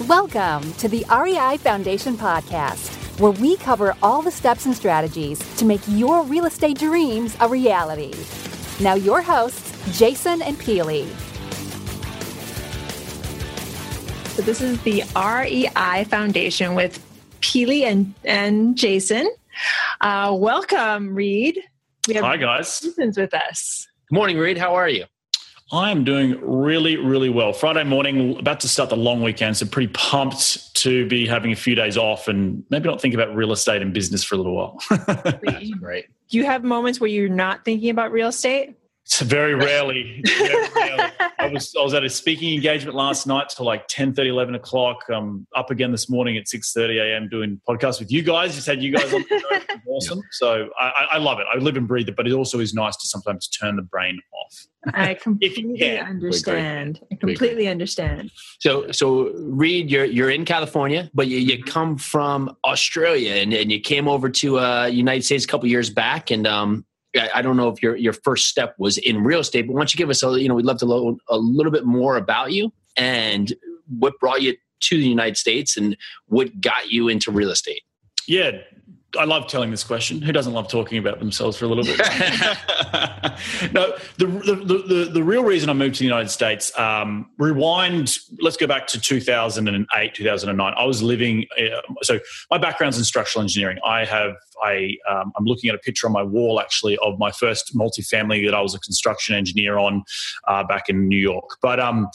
Welcome to the REI Foundation Podcast, where we cover all the steps and strategies to make your real estate dreams a reality. Now, your hosts, Jason and Peely. So, this is the REI Foundation with Peely and, and Jason. Uh, welcome, Reed. We have Hi, guys. Jason's with us. Good morning, Reed. How are you? I am doing really, really well. Friday morning, about to start the long weekend, so pretty pumped to be having a few days off and maybe not think about real estate and business for a little while. That's great. Do you have moments where you're not thinking about real estate? It's very rarely. Very rarely. I was I was at a speaking engagement last night till like 10, 30, 11 o'clock. I'm up again this morning at 6 30 a.m. doing podcasts with you guys. Just had you guys on the show. awesome. Yep. So I, I, love it. I live and breathe it, but it also is nice to sometimes turn the brain off. I completely understand. I completely understand. So so Reed, you're you're in California, but you, you come from Australia and, and you came over to uh United States a couple years back and um I don't know if your your first step was in real estate, but why don't you give us a you know we'd love to know a little bit more about you and what brought you to the United States and what got you into real estate. Yeah, I love telling this question. Who doesn't love talking about themselves for a little bit? no, the, the, the, the, real reason I moved to the United States, um, rewind, let's go back to 2008, 2009. I was living, uh, so my background's in structural engineering. I have, I, um, I'm looking at a picture on my wall actually of my first multifamily that I was a construction engineer on uh, back in New York. But um,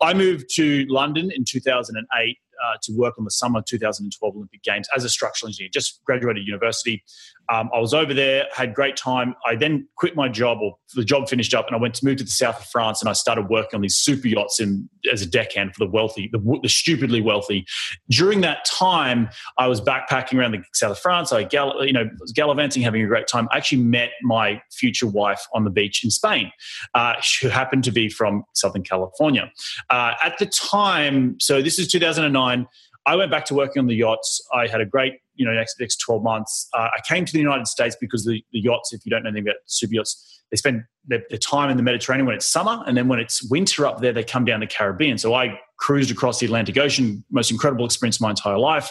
I moved to London in 2008 uh, to work on the summer 2012 Olympic Games as a structural engineer. Just graduated university. Um, I was over there, had great time. I then quit my job, or the job finished up, and I went to move to the south of France, and I started working on these super yachts in, as a deckhand for the wealthy, the, the stupidly wealthy. During that time, I was backpacking around the south of France. I gal- you know was gallivanting, having a great time. I actually met my future wife on the beach in Spain, uh, who happened to be from Southern California. Uh, at the time, so this is 2009. I went back to working on the yachts. I had a great, you know, next next 12 months. Uh, I came to the United States because the, the yachts, if you don't know anything about super yachts, they spend their, their, time in the Mediterranean when it's summer, and then when it's winter up there, they come down the Caribbean. So I cruised across the Atlantic Ocean, most incredible experience of my entire life.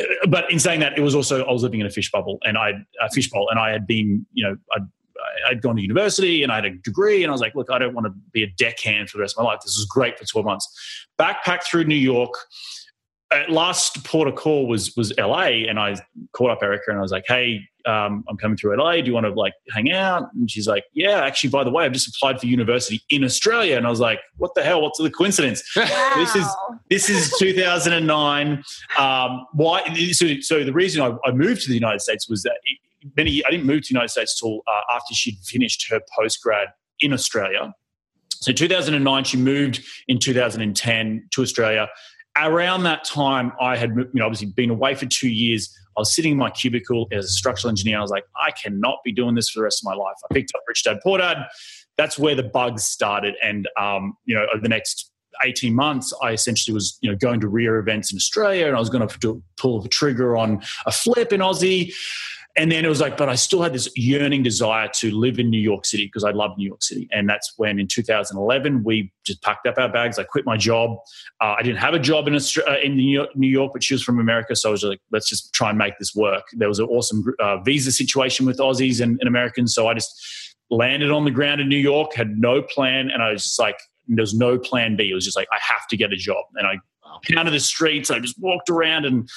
Uh, but in saying that, it was also I was living in a fish bubble, and I a fish and I had been, you know, I'd I'd gone to university and I had a degree, and I was like, look, I don't want to be a deckhand for the rest of my life. This was great for 12 months. Backpacked through New York, last port of call was was LA, and I called up Erica and I was like, "Hey, um, I'm coming through LA. Do you want to like hang out?" And she's like, "Yeah, actually, by the way, I've just applied for university in Australia." And I was like, "What the hell? What's the coincidence?" Wow. This is this is 2009. Um, why? So, so the reason I, I, moved to the United States was that it, many I didn't move to the United States until uh, after she'd finished her post grad in Australia. So 2009, she moved in 2010 to Australia around that time, I had you know obviously been away for two years. I was sitting in my cubicle as a structural engineer. I was like, I cannot be doing this for the rest of my life. I picked up Rich Dad Poor Dad. That's where the bugs started, and um, you know, over the next 18 months, I essentially was, you know, going to REIA events in Australia and I was going to pull the trigger on a flip in Aussie and then it was like, but I still had this yearning desire to live in New York City because I love New York City. And that's when in 2011, we just packed up our bags. I quit my job. Uh, I didn't have a job in, Australia, uh, in New York, New York, but she was from America. So I was like, let's just try and make this work. There was an awesome uh, visa situation with Aussies and, and Americans. So I just landed on the ground in New York, had no plan. And I was just like, there's no plan B. It was just like, I have to get a job. And I of the streets. I just walked around and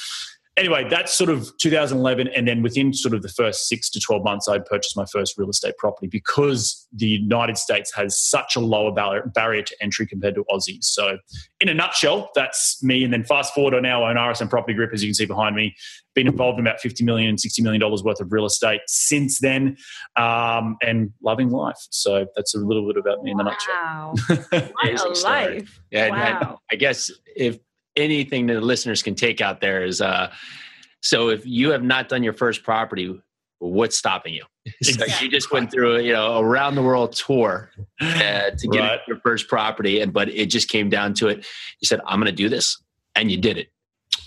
anyway, that's sort of 2011. And then within sort of the first six to 12 months, I purchased my first real estate property because the United States has such a lower barrier to entry compared to Aussies. So, in a nutshell, that's me. And then fast forward, I now own RSN Property Group, as you can see behind me. Been involved in about 50 million, 60 million dollars worth of real estate since then, um, and loving life. So that's a little bit about me in a wow. nutshell. what a life! Yeah, wow. I guess if anything that the listeners can take out there is uh, so if you have not done your first property, what's stopping you? So you just went through you know around the world tour uh, to get right. your first property, and but it just came down to it. You said, "I'm going to do this," and you did it.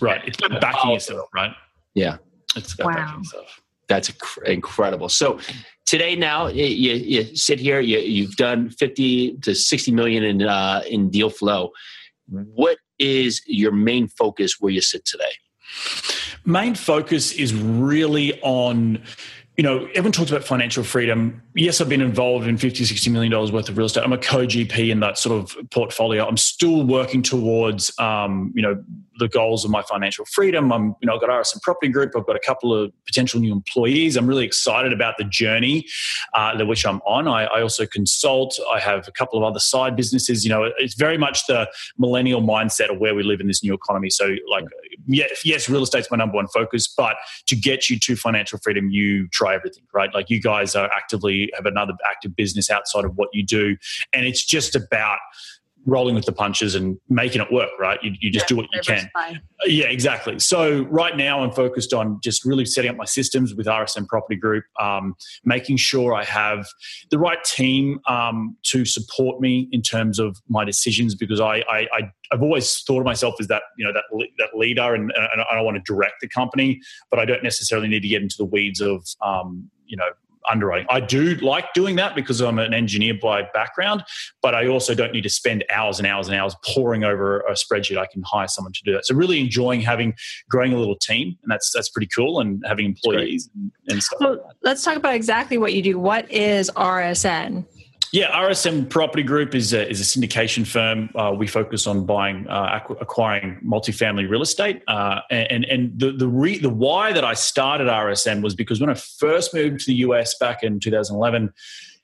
Right. It's about backing yourself, right? Yeah. It's about wow. backing yourself. That's incredible. So today, now you, you sit here. You, have done 50 to 60 million in uh, in deal flow what is your main focus where you sit today? Main focus is really on you know, everyone talks about financial freedom. Yes, I've been involved in 50, 60 million dollars worth of real estate. I'm a co-GP in that sort of portfolio. I'm still working towards, um, you know, the goals of my financial freedom. I'm, you know, I've got RSN Property Group. I've got a couple of potential new employees. I'm really excited about the journey uh, which I'm on. I, I, also consult. I have a couple of other side businesses. You know, it's very much the millennial mindset of where we live in this new economy. So, like, yes, yes, real estate's my number one focus, but to get you to financial freedom, you try everything, right? Like you guys are actively have another active business outside of what you do. And it's just about rolling with the punches and making it work, right? You, you just yeah, do what you can. Yeah, exactly. So right now I'm focused on just really setting up my systems with RSN Property Group, um, making sure I have the right team um, to support me in terms of my decisions because I, I, I have always thought of myself as that you know that that leader and, and I want to direct the company, but I don't necessarily need to get into the weeds of um, you know underwriting. I do like doing that because I'm an engineer by background, but I also don't need to spend hours and hours and hours poring over a spreadsheet. I can hire someone to do that. So really enjoying having growing a little team, and that's that's pretty cool, and having employees and, and, stuff. Well, like let's talk about exactly what you do. What is RSN? Yeah, RSN Property Group is a, is a syndication firm. Uh, we focus on buying, uh, acquiring multifamily real estate. Uh, and and the the, re, the why that I started RSN was because when I first moved to the US back in 2011,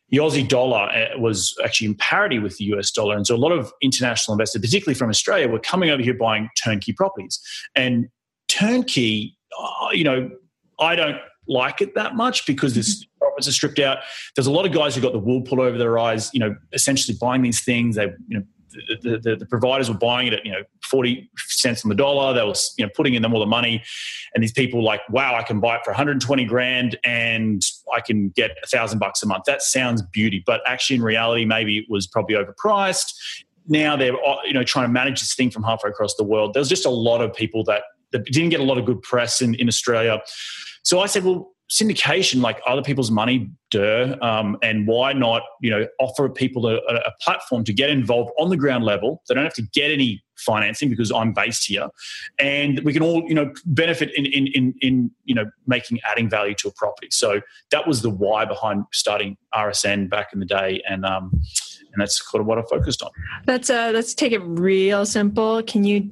the Aussie dollar uh, was actually in parity with the US dollar. And so a lot of international investors, particularly from Australia, were coming over here buying turnkey properties. And turnkey, uh, you know, I don't like it that much because this profits are stripped out. There's a lot of guys who got the wool pulled over their eyes, you know, essentially buying these things. They, you know, the, the, the, providers were buying it at you know 40 cents on the dollar. They were you know putting in them all the money. And these people like wow i can buy it for 120 grand and i can get a thousand bucks a month. That sounds beauty but actually in reality maybe it was probably overpriced. Now they're you know trying to manage this thing from halfway across the world. There's just a lot of people that, that didn't get a lot of good press in, in australia. So i said well syndication like other people's money duh um, and why not you know offer people a, a, platform to get involved on the ground level? They don't have to get any financing because i'm based here. And we can all you know benefit in in in, in you know making adding value to a property. So that was the why behind starting rsn back in the day and um and that's kind of what i focused on. Let's uh let's take it real simple. Can you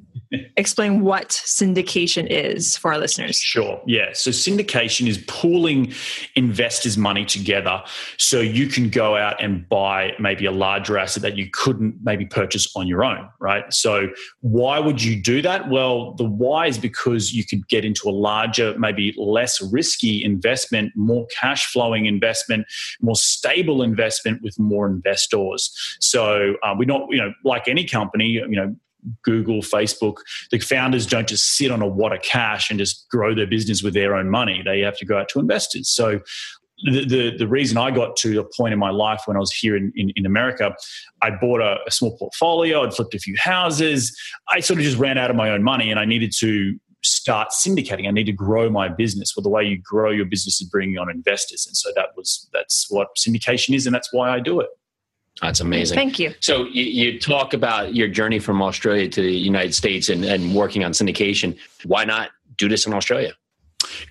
explain what syndication is for our listeners. Sure. Yeah. So syndication is pooling investors' money together so you can go out and buy maybe a larger asset that you couldn't maybe purchase on your own, right? So why would you do that? Well, the why is because you could get into a larger, maybe less risky investment, more cash flowing investment, more stable investment with more investors. So uh, we're not, you know, like any company, you know, Google, Facebook, the founders don't just sit on a wad of cash and just grow their business with their own money. They have to go out to investors. So the, the, the, reason I got to a point in my life when I was here in, in, in America, I bought a, a, small portfolio, I'd flipped a few houses. I sort of just ran out of my own money and I needed to start syndicating. I need to grow my business. Well, the way you grow your business is bringing on investors. And so that was, that's what syndication is. And that's why I do it. That's amazing. Thank you. So you, you, talk about your journey from Australia to the United States and, and working on syndication. Why not do this in Australia?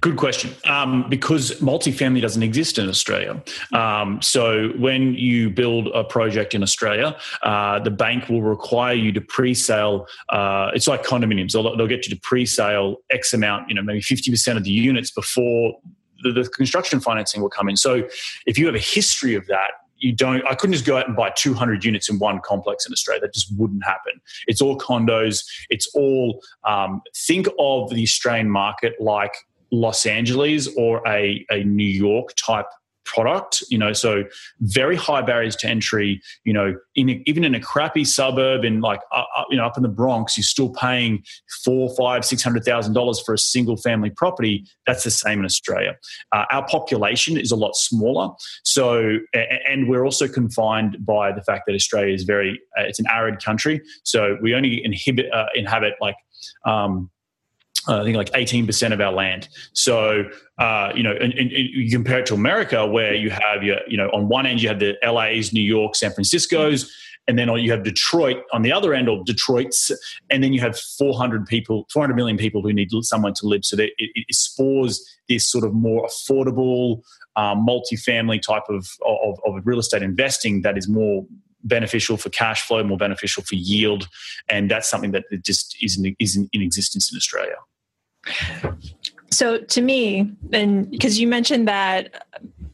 Good question. Um, because multifamily doesn't exist in Australia. Um, so when you build a project in Australia, uh, the bank will require you to pre-sale. Uh, it's like condominiums. They'll, they'll, get you to pre-sale X amount, you know, maybe fifty percent of the units before the, the construction financing will come in. So if you have a history of that, you don't i couldn't just go out and buy 200 units in one complex in australia. That just wouldn't happen. It's all condos. It's all um, think of the australian market like los angeles or a, a new york type product you know so very high barriers to entry you know in even in a crappy suburb in like uh, you know up in the bronx you're still paying four five six hundred thousand dollars for a single family property. That's the same in australia. Uh, our population is a lot smaller. So and we're also confined by the fact that australia is very uh, it's an arid country. So we only inhibit uh, inhabit like um, I think like 18% of our land. So, uh, you know, and, you compare it to America where you have your, you know, on one end you have the LAs, New York, San Francisco's, and then you have Detroit on the other end, or Detroit's, and then you have 400 people, 400 million people who need somewhere to live. So that it, it spores this sort of more affordable, um, multi-family type of, of, of real estate investing that is more beneficial for cash flow, more beneficial for yield, and that's something that just isn't isn't in existence in Australia. So to me, and because you mentioned that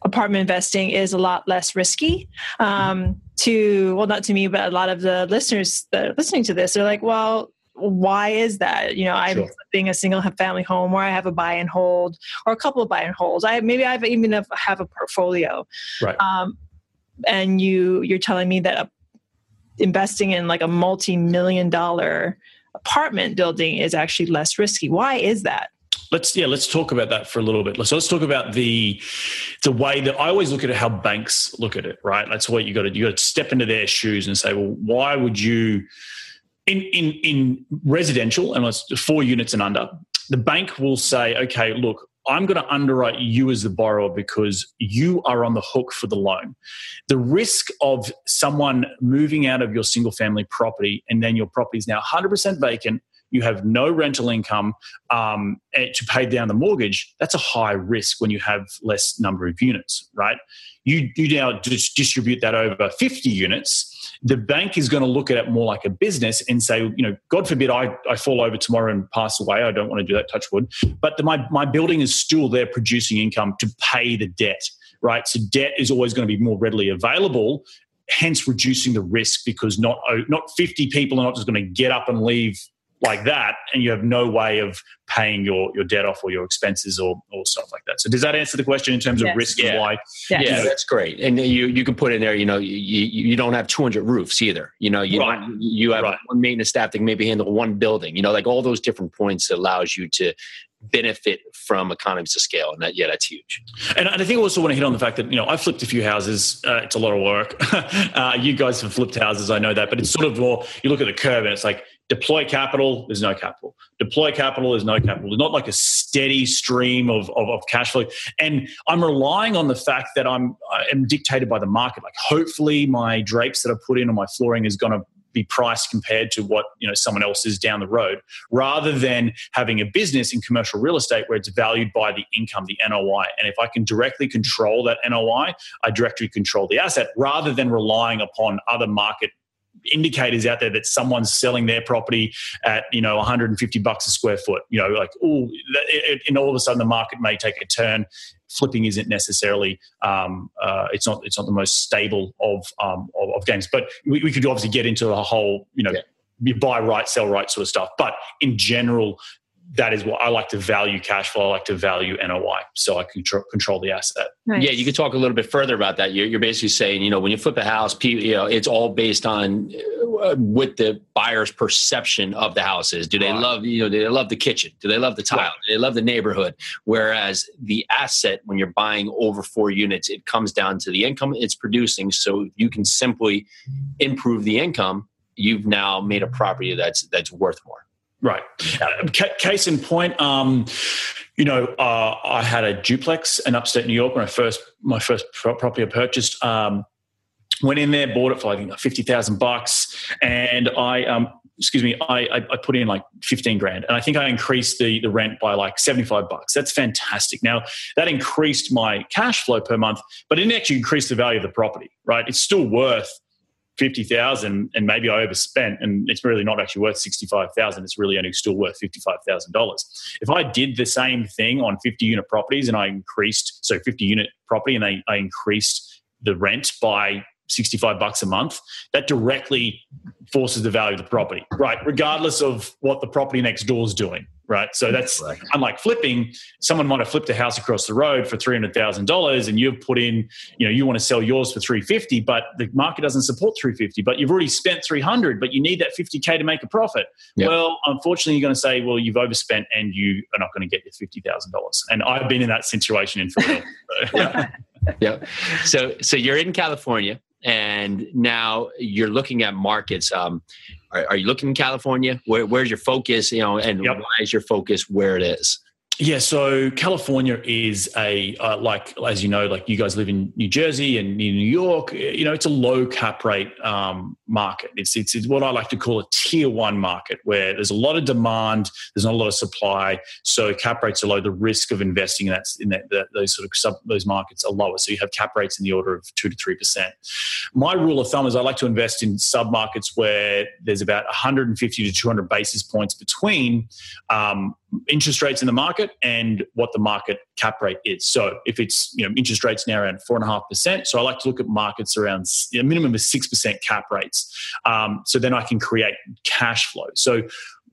apartment investing is a lot less risky. Um, to well, not to me, but a lot of the listeners that are listening to this, they're like, well, why is that? You know, I'm sure. being a single family home where I have a buy and hold or a couple of buy and holds. I maybe I've even have a portfolio. Right. Um, and you you're telling me that investing in like a multi-million dollar apartment building is actually less risky. Why is that? let's yeah let's talk about that for a little bit so let's talk about the the way that i always look at it how banks look at it right that's what you got to you got to step into their shoes and say well why would you in in in residential and it's four units and under the bank will say okay look I'm going to underwrite you as the borrower because you are on the hook for the loan. The risk of someone moving out of your single family property and then your property is now 100% vacant you have no rental income um, to pay down the mortgage, that's a high risk when you have less number of units, right? You, you now distribute that over 50 units. The bank is going to look at it more like a business and say, you know, God forbid I, I fall over tomorrow and pass away. I don't want to do that, touch wood. But the, my, my building is still there producing income to pay the debt right? So debt is always going to be more readily available, hence reducing the risk because not not 50 people are not just going to get up and leave like that and you have no way of paying your, your debt off or your expenses or, or stuff like that. So does that answer the question in terms yes. of risk yeah. and why? Yeah, yeah that's great. And you, you can put in there, you know, you, you don't have 200 roofs either. You know, you, right. you have right. one maintenance staff that can maybe handle one building, you know, like all those different points that allows you to benefit from economies of scale and that yeah that's huge and, and i think i also want to hit on the fact that you know i flipped a few houses uh, it's a lot of work uh, you guys have flipped houses i know that but it's sort of more you look at the curve and it's like deploy capital there's no capital. Deploy capital there's no capital. There's not like a steady stream of, of, of cash flow. And i'm relying on the fact that i'm i'm dictated by the market. Like hopefully my drapes that i put in on my flooring is going to be priced compared to what you know someone else is down the road rather than having a business in commercial real estate where it's valued by the income the NOI and if I can directly control that NOI I directly control the asset rather than relying upon other market indicators out there that someone's selling their property at you know 150 bucks a square foot you know like oh and all of a sudden the market may take a turn flipping isn't necessarily um, uh, it's not it's not the most stable of um, of, of, games but we, we, could obviously get into a whole you know yeah. buy right sell right sort of stuff but in general that is what I like to value cash flow. I like to value NOI, so I control control the asset. Nice. Yeah, you could talk a little bit further about that. You're, you're, basically saying, you know, when you flip a house, you know, it's all based on uh, what the buyer's perception of the house is. Do they right. love, you know, do they love the kitchen? Do they love the tile? Right. Do they love the neighborhood? Whereas the asset, when you're buying over four units, it comes down to the income it's producing. So you can simply improve the income. You've now made a property that's that's worth more. Right. Uh, case in point, um, you know, uh, I had a duplex in upstate New York when I first my first property I purchased. Um, went in there, bought it for I think fifty thousand bucks, and I um, excuse me, I, I put in like fifteen grand, and I think I increased the the rent by like seventy five bucks. That's fantastic. Now that increased my cash flow per month, but it didn't actually increase the value of the property. Right, it's still worth fifty thousand and maybe I overspent and it's really not actually worth sixty five thousand. It's really only still worth fifty five thousand dollars. If I did the same thing on fifty unit properties and I increased so fifty unit property and I, I increased the rent by 65 bucks a month, that directly forces the value of the property, right? Regardless of what the property next door is doing right? So that's right. unlike flipping. Someone might have flipped a house across the road for three hundred thousand dollars, and you've put in, you know, you want to sell yours for three fifty, but the market doesn't support three fifty. But you've already spent three hundred, but you need that fifty k to make a profit. Yep. Well, unfortunately, you're going to say, well, you've overspent, and you are not going to get your fifty thousand dollars. And I've been in that situation in Philadelphia. yeah. yeah. So, so you're in California and now you're looking at markets. Um, are, are, you looking in California? Where, where's your focus? You know, and yep. why is your focus where it is? Yeah, so California is a uh, like as you know, like you guys live in New Jersey and New York. You know, it's a low cap rate um, market. It's, it's, it's what I like to call a tier one market where there's a lot of demand, there's not a lot of supply, so cap rates are low. The risk of investing in that in that, that those sort of sub, those markets are lower. So you have cap rates in the order of two to three percent. My rule of thumb is I like to invest in sub markets where there's about 150 to 200 basis points between um, interest rates in the market and what the market cap rate is. So if it's you know interest rates now around four and a half percent, so I like to look at markets around a minimum of six percent cap rates. Um, so then I can create cash flow. So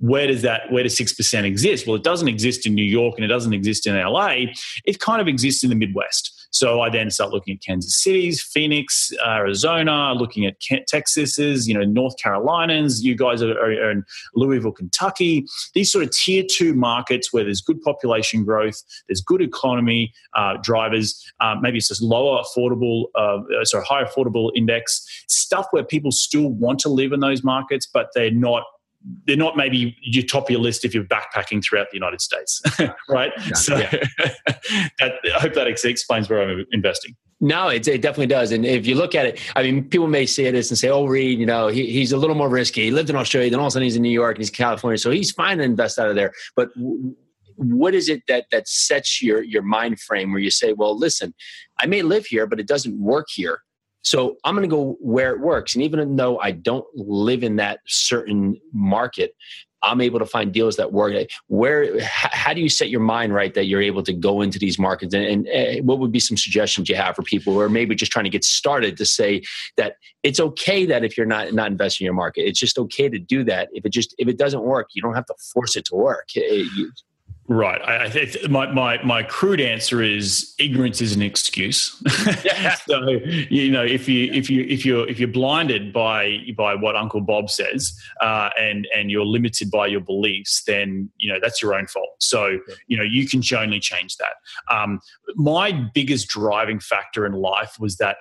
where does that where does six percent exist? Well, it doesn't exist in New York and it doesn't exist in LA. It kind of exists in the Midwest. So I then start looking at Kansas City's, Phoenix, Arizona, looking at Texas's, you know, North Carolinas. You guys are, are in Louisville, Kentucky. These sort of tier two markets where there's good population growth, there's good economy uh, drivers. Uh, maybe it's just lower affordable, uh, uh, sorry, high affordable index stuff where people still want to live in those markets, but they're not they're not maybe your top of your list if you're backpacking throughout the United States, right? Yeah, so yeah. that, I hope that explains where I'm investing. No, it, it, definitely does. And if you look at it, I mean, people may see this and say, "Oh, Reed, you know, he, he's a little more risky. He lived in Australia, then all of a sudden he's in New York and he's in California, so he's fine to invest out of there." But what is it that that sets your your mind frame where you say, "Well, listen, I may live here, but it doesn't work here." So I'm going to go where it works. And even though I don't live in that certain market, I'm able to find deals that work. Where, how do you set your mind right that you're able to go into these markets? And, and, and, what would be some suggestions you have for people who are maybe just trying to get started to say that it's okay that if you're not not investing in your market, it's just okay to do that. If it just if it doesn't work, you don't have to force it to work. You, Right. I, I my, my, my crude answer is ignorance is an excuse. Yeah. so you know if you if you if you're if you're blinded by by what Uncle Bob says uh, and and you're limited by your beliefs, then you know that's your own fault. So you know you can only change that. Um, my biggest driving factor in life was that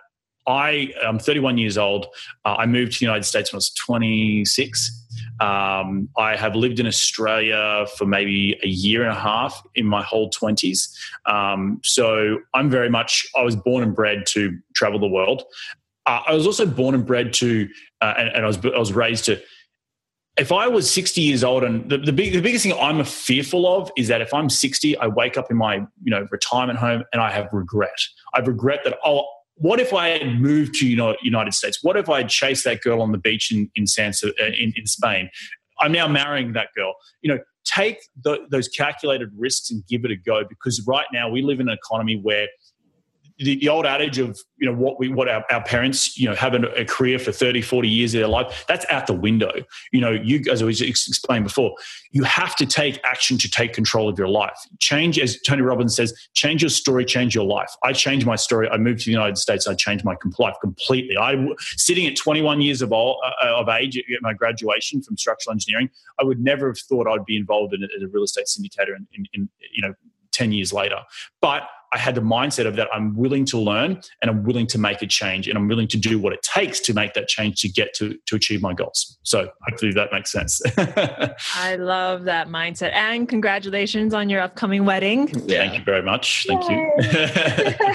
I am 31 years old. Uh, I moved to the United States when I was 26 um, I have lived in Australia for maybe a year and a half in my whole 20s. Um, so I'm very much, I was born and bred to travel the world. Uh, I was also born and bred to, uh, and, and I, was, I was raised to, if I was 60 years old, and the, the, big, the biggest thing I'm fearful of is that if I'm 60, I wake up in my you know retirement home and I have regret. I regret that, oh, what if I had moved to United States? What if I had chased that girl on the beach in in, uh, in, in Spain? I'm now marrying that girl. You know, take the, those calculated risks and give it a go because right now we live in an economy where the, the, old adage of you know what we what our, our parents you know have a, career for 30 40 years of their life that's out the window. You know you as i was explained before you have to take action to take control of your life. Change as tony robbins says change your story change your life. I changed my story. I moved to the united states. I changed my life completely. I sitting at 21 years of, all, uh, of age at my graduation from structural engineering i would never have thought i'd be involved in a real estate syndicator in, in, in you know 10 years later but I had the mindset of that I'm willing to learn and I'm willing to make a change and I'm willing to do what it takes to make that change to get to to achieve my goals. So hopefully that makes sense. I love that mindset and congratulations on your upcoming wedding. Yeah. Thank you very much. Thank Yay. you.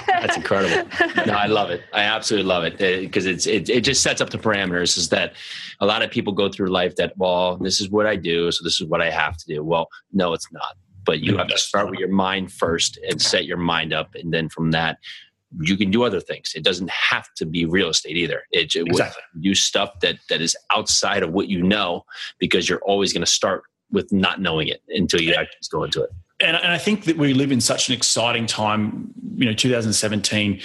That's incredible. No, I love it. I absolutely love it because uh, it's it, it just sets up the parameters is that a lot of people go through life that well this is what I do so this is what I have to do. Well, no it's not but you have to start with your mind first and set your mind up and then from that you can do other things. It doesn't have to be real estate either. It, it exactly. do stuff that that is outside of what you know because you're always going to start with not knowing it until you actually go into it and, and I think that we live in such an exciting time, you know, 2017,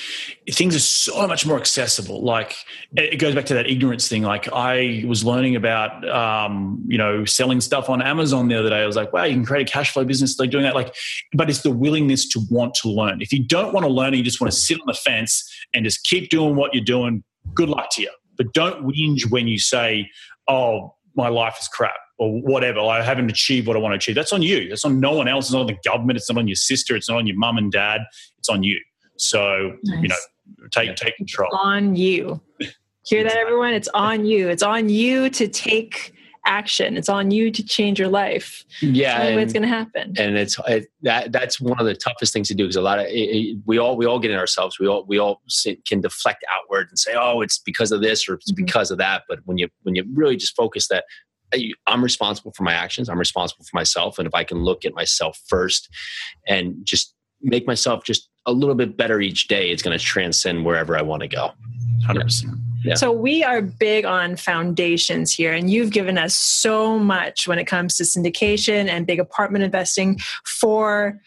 things are so much more accessible. Like it goes back to that ignorance thing. Like I was learning about, um, you know, selling stuff on Amazon the other day. I was like, wow, you can create a cash flow business like doing that. Like, but it's the willingness to want to learn. If you don't want to learn, you just want to sit on the fence and just keep doing what you're doing. Good luck to you. But don't whinge when you say, oh, my life is crap or whatever. I haven't achieved what I want to achieve. That's on you. That's on no one else. It's not on the government. It's not on your sister. It's not on your mum and dad. It's on you. So nice. you know, take yeah. take control. On you. Hear that, everyone? It's on you. It's on you to take action. It's on you to change your life. Yeah, and, it's going to happen. And it's it, that that's one of the toughest things to do because a lot of it, it, we all we all get in ourselves. We all we all can deflect outward and say, "Oh, it's because of this or it's mm-hmm. because of that." But when you when you really just focus that I'm responsible for my actions. I'm responsible for myself. And if I can look at myself first and just make myself just a little bit better each day, it's going to transcend wherever I want to go. 100%. Yeah. So we are big on foundations here, and you've given us so much when it comes to syndication and big apartment investing for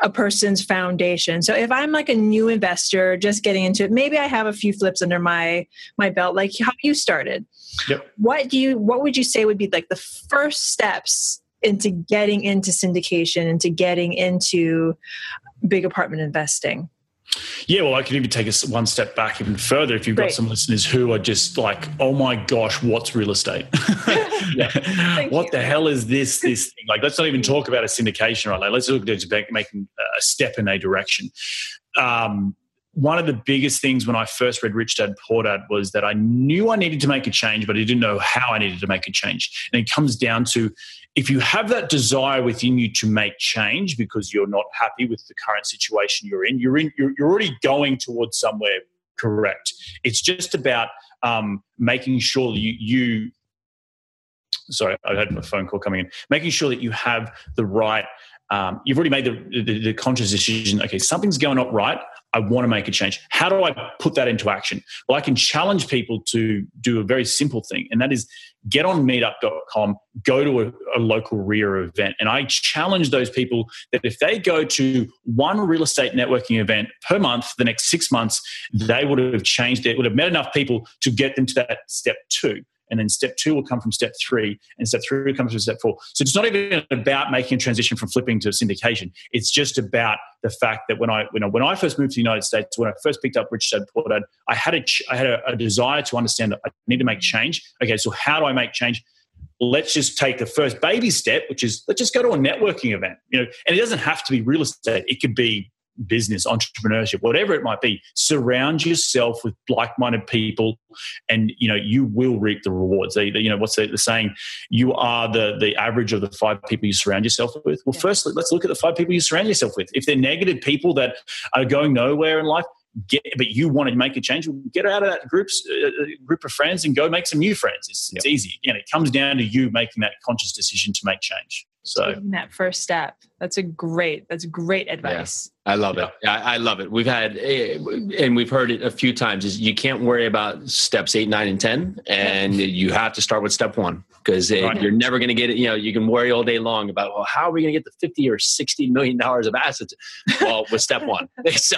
a person's foundation. So if I'm like a new investor just getting into it, maybe I have a few flips under my my belt like how you started. Yep. What do you what would you say would be like the first steps into getting into syndication into getting into big apartment investing? Yeah, well, I can even take us one step back even further. If you've got some listeners who are just like, "Oh my gosh, what's real estate? what you. the hell is this? This thing? Like, let's not even talk about a syndication, right? Like, let's look at making a step in a direction. Um, one of the biggest things when I first read Rich Dad Poor Dad was that I knew I needed to make a change, but I didn't know how I needed to make a change. And it comes down to if you have that desire within you to make change because you're not happy with the current situation you're in, you're in, you're, you're already going towards somewhere correct. It's just about um, making sure you, you sorry, I had a phone call coming in. Making sure that you have the right, um, you've already made the, the, the, conscious decision. Okay, something's going on right. I want to make a change. How do I put that into action? Well, I can challenge people to do a very simple thing, and that is get on meetup.com, go to a, a local REIA event. And I challenge those people that if they go to one real estate networking event per month for the next six months, they would have changed it, would have met enough people to get them to that step two and then step two will come from step three, and step three comes from step four. So it's not even about making a transition from flipping to syndication. It's just about the fact that when I when I, when I first moved to the United States, when I first picked up Rich Dad Poor Dad, I had a I had a, a desire to understand that I need to make change. Okay, so how do I make change? let's just take the first baby step, which is let's just go to a networking event. You know, and it doesn't have to be real estate. It could be business, entrepreneurship, whatever it might be, surround yourself with like-minded people, and you know you will reap the rewards. They, you know what's the, the, saying? You are the the average of the five people you surround yourself with. Well, firstly, let's look at the five people you surround yourself with. If they're negative people that are going nowhere in life, Get, but you want to make a change, get out of that groups, uh, uh, group of friends and go make some new friends. It's, yep. easy. Again, it comes down to you making that conscious decision to make change. So Taking that first step. That's a great. That's great advice. Yeah, I love it. I, I, love it. We've had, eh, and we've heard it a few times. Is you can't worry about steps eight, nine, and ten, and you have to start with step one because right. you're never going to get it. You know, you can worry all day long about, well, how are we going to get the fifty or sixty million dollars of assets? Well, with step one. so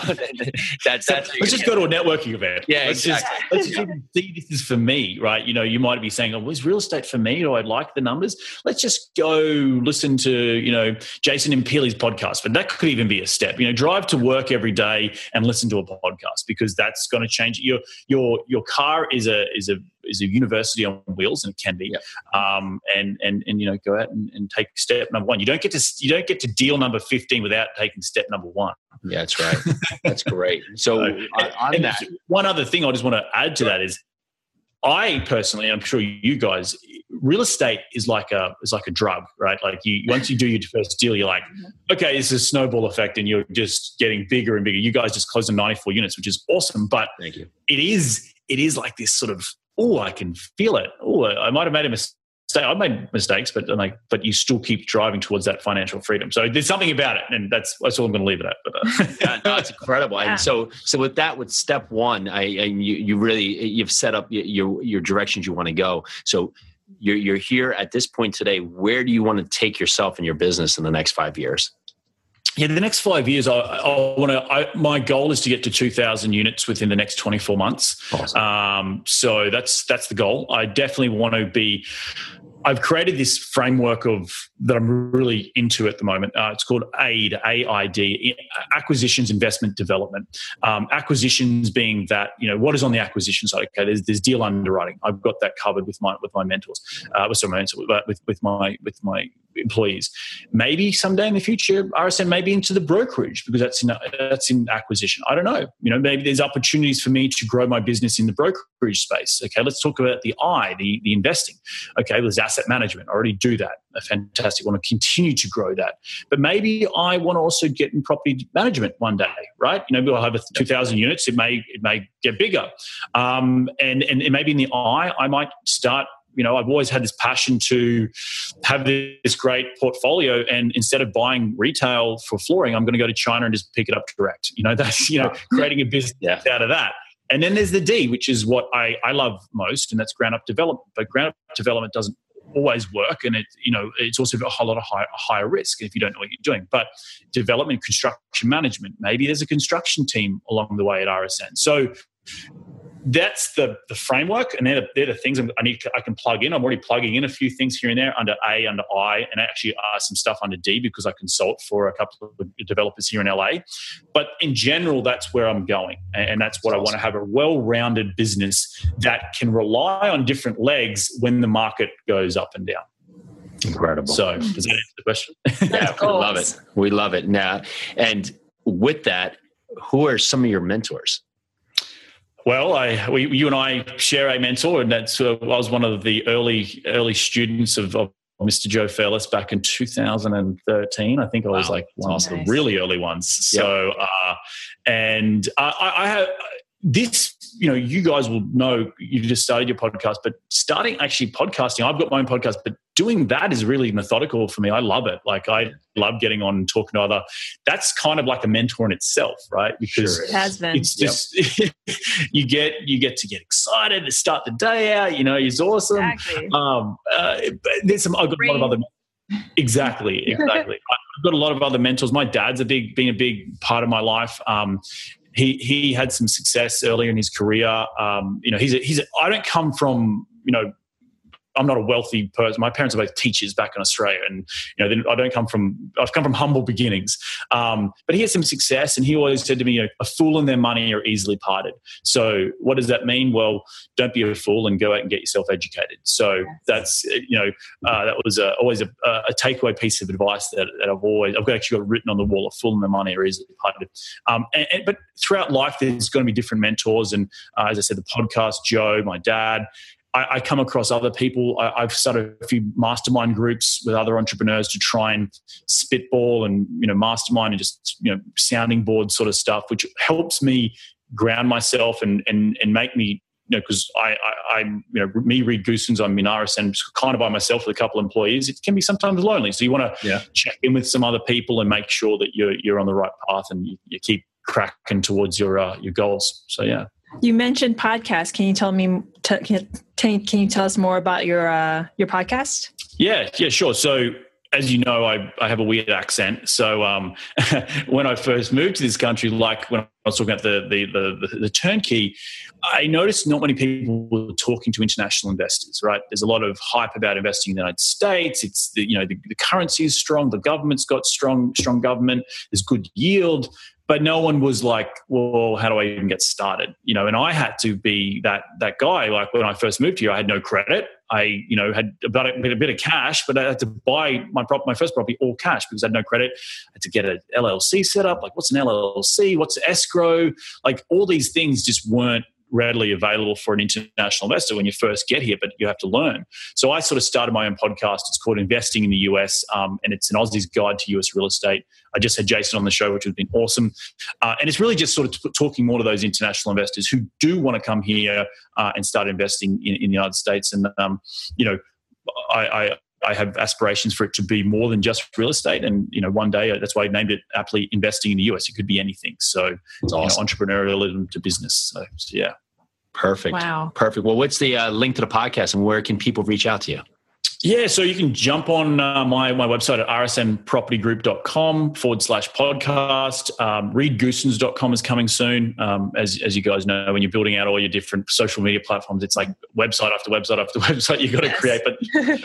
that's, that's let's just go to a networking event. Yeah, let's exactly. just let's just see this is for me, right? You know, you might be saying, "Oh, is real estate for me? Do I like the numbers?" Let's just go listen to you know Jason Impeely's podcast, but that could even be a step. You know, drive to work every day and listen to a podcast because that's going to change. Your your your car is a is a is a university on wheels and it can be. Um, and and and you know go out and, and, take step number one. You don't get to you don't get to deal number 15 without taking step number one. Yeah that's right. That's great. So, so on, that. one other thing i just want to add to that is I personally, I'm sure you guys, real estate is like a is like a drug, right? Like you once you do your first deal, you're like, mm-hmm. okay, it's a snowball effect, and you're just getting bigger and bigger. You guys just closed on 94 units, which is awesome, but thank you. It is it is like this sort of oh, I can feel it. Oh, I might have made a mistake. I've made mistakes, but like, but you still keep driving towards that financial freedom. So there's something about it, and that's that's all I'm going to leave it at. But uh. yeah, no, it's incredible. And so so with that, with step one, I and you you really you've set up your your directions you want to go. So you're you're here at this point today. Where do you want to take yourself and your business in the next five years? Yeah, the next five years, I, I want to. My goal is to get to two thousand units within the next twenty four months. Awesome. Um, so that's that's the goal. I definitely want to be I've created this framework of that I'm really into at the moment. Uh, it's called AID, AID, acquisitions, investment, development. Um, acquisitions being that you know what is on the acquisition side. Okay, there's, there's deal underwriting. I've got that covered with my with my mentors, uh, with mentors, with with my with my employees. Maybe someday in the future, RSN may be into the brokerage because that's in that's in acquisition. I don't know. You know, maybe there's opportunities for me to grow my business in the brokerage space. Okay, let's talk about the I, the the investing. Okay, there's asset management. I already do that. A Fantastic. I want to continue to grow that. But maybe I want to also get in property management one day, right? You know, we'll have 2,000 units. It may it may get bigger, um, and and maybe in the eye, I might start you know, I've always had this passion to have this great portfolio. And instead of buying retail for flooring, I'm going to go to China and just pick it up direct. You know, that's, you know, creating a business yeah. out of that. And then there's the D, which is what I, I love most, and that's ground up development. But ground up development doesn't always work and it you know it's also a whole lot of high, higher risk if you don't know what you're doing. But development construction management maybe there's a construction team along the way at rsn so that's the the framework, and they're the, they're the things I need. To, I can plug in. I'm already plugging in a few things here and there under A, under I, and actually uh, some stuff under D because I consult for a couple of developers here in LA. But in general, that's where I'm going, and that's what I want to have a well-rounded business that can rely on different legs when the market goes up and down. Incredible. So, does that answer the question? yeah, we love it. We love it. Now, and with that, who are some of your mentors? Well, I, we, you and I share a mentor, and that's uh, I was one of the early early students of, of Mr. Joe Fairless back in 2013. I think I was wow. like one of the really early ones. So, yep. uh, and I, I have this you know you guys will know you just started your podcast but starting actually podcasting i've got my own podcast but doing that is really methodical for me. I love it. Like i love getting on and talking to other that's kind of like a mentor in itself right? Because sure it has been. it's just yep. you get you get to get excited to start the day out you know it's awesome. Exactly. um uh, there's some i've got a lot of other exactly exactly. I've got a lot of other mentors. My dad's a big been a big part of my life. Um, he he had some success earlier in his career. Um, you know, he's a, he's a, I don't come from you know I'm not a wealthy person. My parents are both teachers back in Australia, and you know, I don't come from. I've come from humble beginnings. Um, but he had some success, and he always said to me, you know, "A fool and their money are easily parted." So, what does that mean? Well, don't be a fool and go out and get yourself educated. So yes. that's you know, uh, that was a, always a, a, takeaway piece of advice that, that, I've always I've actually got written on the wall: "A fool and their money are easily parted." Um, and, and, but throughout life, there's going to be different mentors, and uh, as I said, the podcast, Joe, my dad. I, I come across other people. I, have started a few mastermind groups with other entrepreneurs to try and spitball and you know mastermind and just you know sounding board sort of stuff, which helps me ground myself and and and make me you know, because I, I, am you know, me, Reed Goossens, I'm in RSN kind of by myself with a couple of employees. It can be sometimes lonely. So you want to yeah. check in with some other people and make sure that you're, you're on the right path and you, you keep cracking towards your, uh, your goals. So, yeah. You mentioned podcast. Can you tell me? T- can, can you tell us more about your uh, your podcast? Yeah, yeah, sure. So as you know, I, I have a weird accent. So um, when I first moved to this country, like when I was talking about the, the, the, the, turnkey, I noticed not many people were talking to international investors, right? There's a lot of hype about investing in the United States. It's the, you know, the, the currency is strong. The government's got strong, strong government. There's good yield but no one was like, well, how do I even get started? You know, and I had to be that that guy. Like when I first moved here, I had no credit. I, you know, had about a, a bit of cash, but I had to buy my prop, my first property all cash because I had no credit. I had to get an LLC set up. Like, what's an LLC? What's escrow? Like, all these things just weren't readily available for an international investor when you first get here, but you have to learn. So I sort of started my own podcast. It's called Investing in the US, um, and it's an Aussie's Guide to US Real Estate. I just had Jason on the show, which has been awesome. Uh, and it's really just sort of t- talking more to those international investors who do want to come here uh, and start investing in, in, the United States. And, um, you know, I, I I have aspirations for it to be more than just real estate. And you know, one day that's why I named it aptly investing in the US. It could be anything. So it's awesome. know, entrepreneurialism to business. So, so, yeah. Perfect. Wow. Perfect. Well, what's the uh, link to the podcast and where can people reach out to you? Yeah, so you can jump on uh, my, my website at rsnpropertygroup.com forward slash podcast. Um, reedgoossens.com is coming soon. Um, as, as you guys know, when you're building out all your different social media platforms, it's like website after website after website you've got to yes. create, but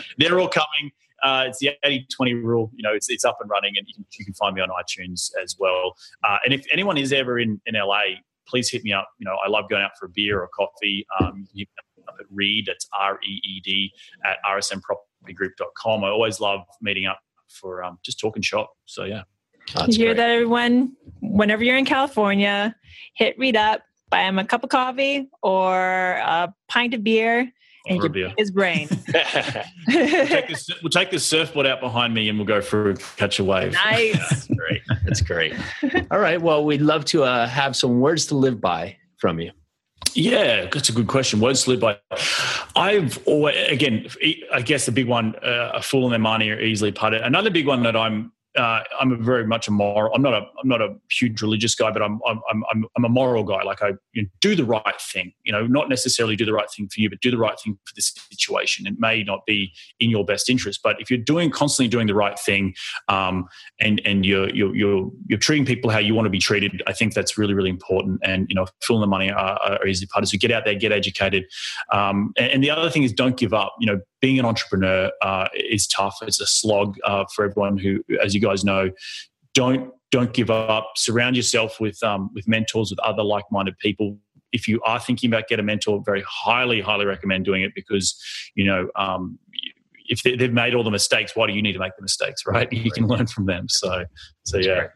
they're all coming. Uh, it's the 80 20 rule. You know, it's, it's up and running, and you can, you can find me on iTunes as well. Uh, and if anyone is ever in, in LA, please hit me up. You know, I love going out for a beer or coffee. Um, you can hit me up at Reed, that's R E E D, at RSN Property group.com. I always love meeting up for um, just talking shop. So yeah. That's you hear great. that, everyone? Whenever you're in California, hit Reed up, buy him a cup of coffee or a pint of beer, and you beer. his brain. we'll, take this, we'll, take this, surfboard out behind me and we'll go for catch a wave. Nice. That's great. That's great. All right. Well, we'd love to uh, have some words to live by from you. Yeah, that's a good question. Words live by. I've always, again, I guess the big one, uh, a fool and their money are easily putted. Another big one that I'm uh, I'm a very much a moral. I'm not a I'm not a huge religious guy, but I'm I'm I'm, I'm a moral guy. Like I you know, do the right thing. You know, not necessarily do the right thing for you, but do the right thing for the situation. It may not be in your best interest, but if you're doing constantly doing the right thing, um, and and you're you're you're you're treating people how you want to be treated, I think that's really really important. And you know, filling the money are, are easy part. So get out there, get educated, um, and, and the other thing is don't give up. You know, being an entrepreneur uh, is tough. It's a slog uh, for everyone who, as you guys know, don't don't give up. Surround yourself with um, with mentors, with other like minded people. If you are thinking about get a mentor, very highly highly recommend doing it because you know um, if they, have made all the mistakes, why do you need to make the mistakes? Right? You can learn from them. So so yeah.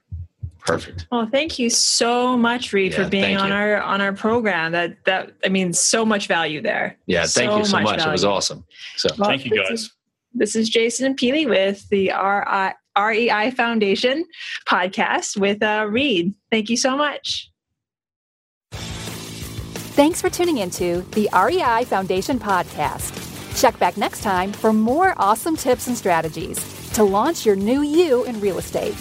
Perfect. Well, thank you so much, Reed, yeah, for being on you. our on our program. That that I mean, so much value there. Yeah, thank so you so much. much. It was awesome. So well, thank you, guys. This is, this is Jason and Pili with the RI, REI Foundation podcast with uh, Reed. Thank you so much. Thanks for tuning into the REI Foundation podcast. Check back next time for more awesome tips and strategies to launch your new you in real estate.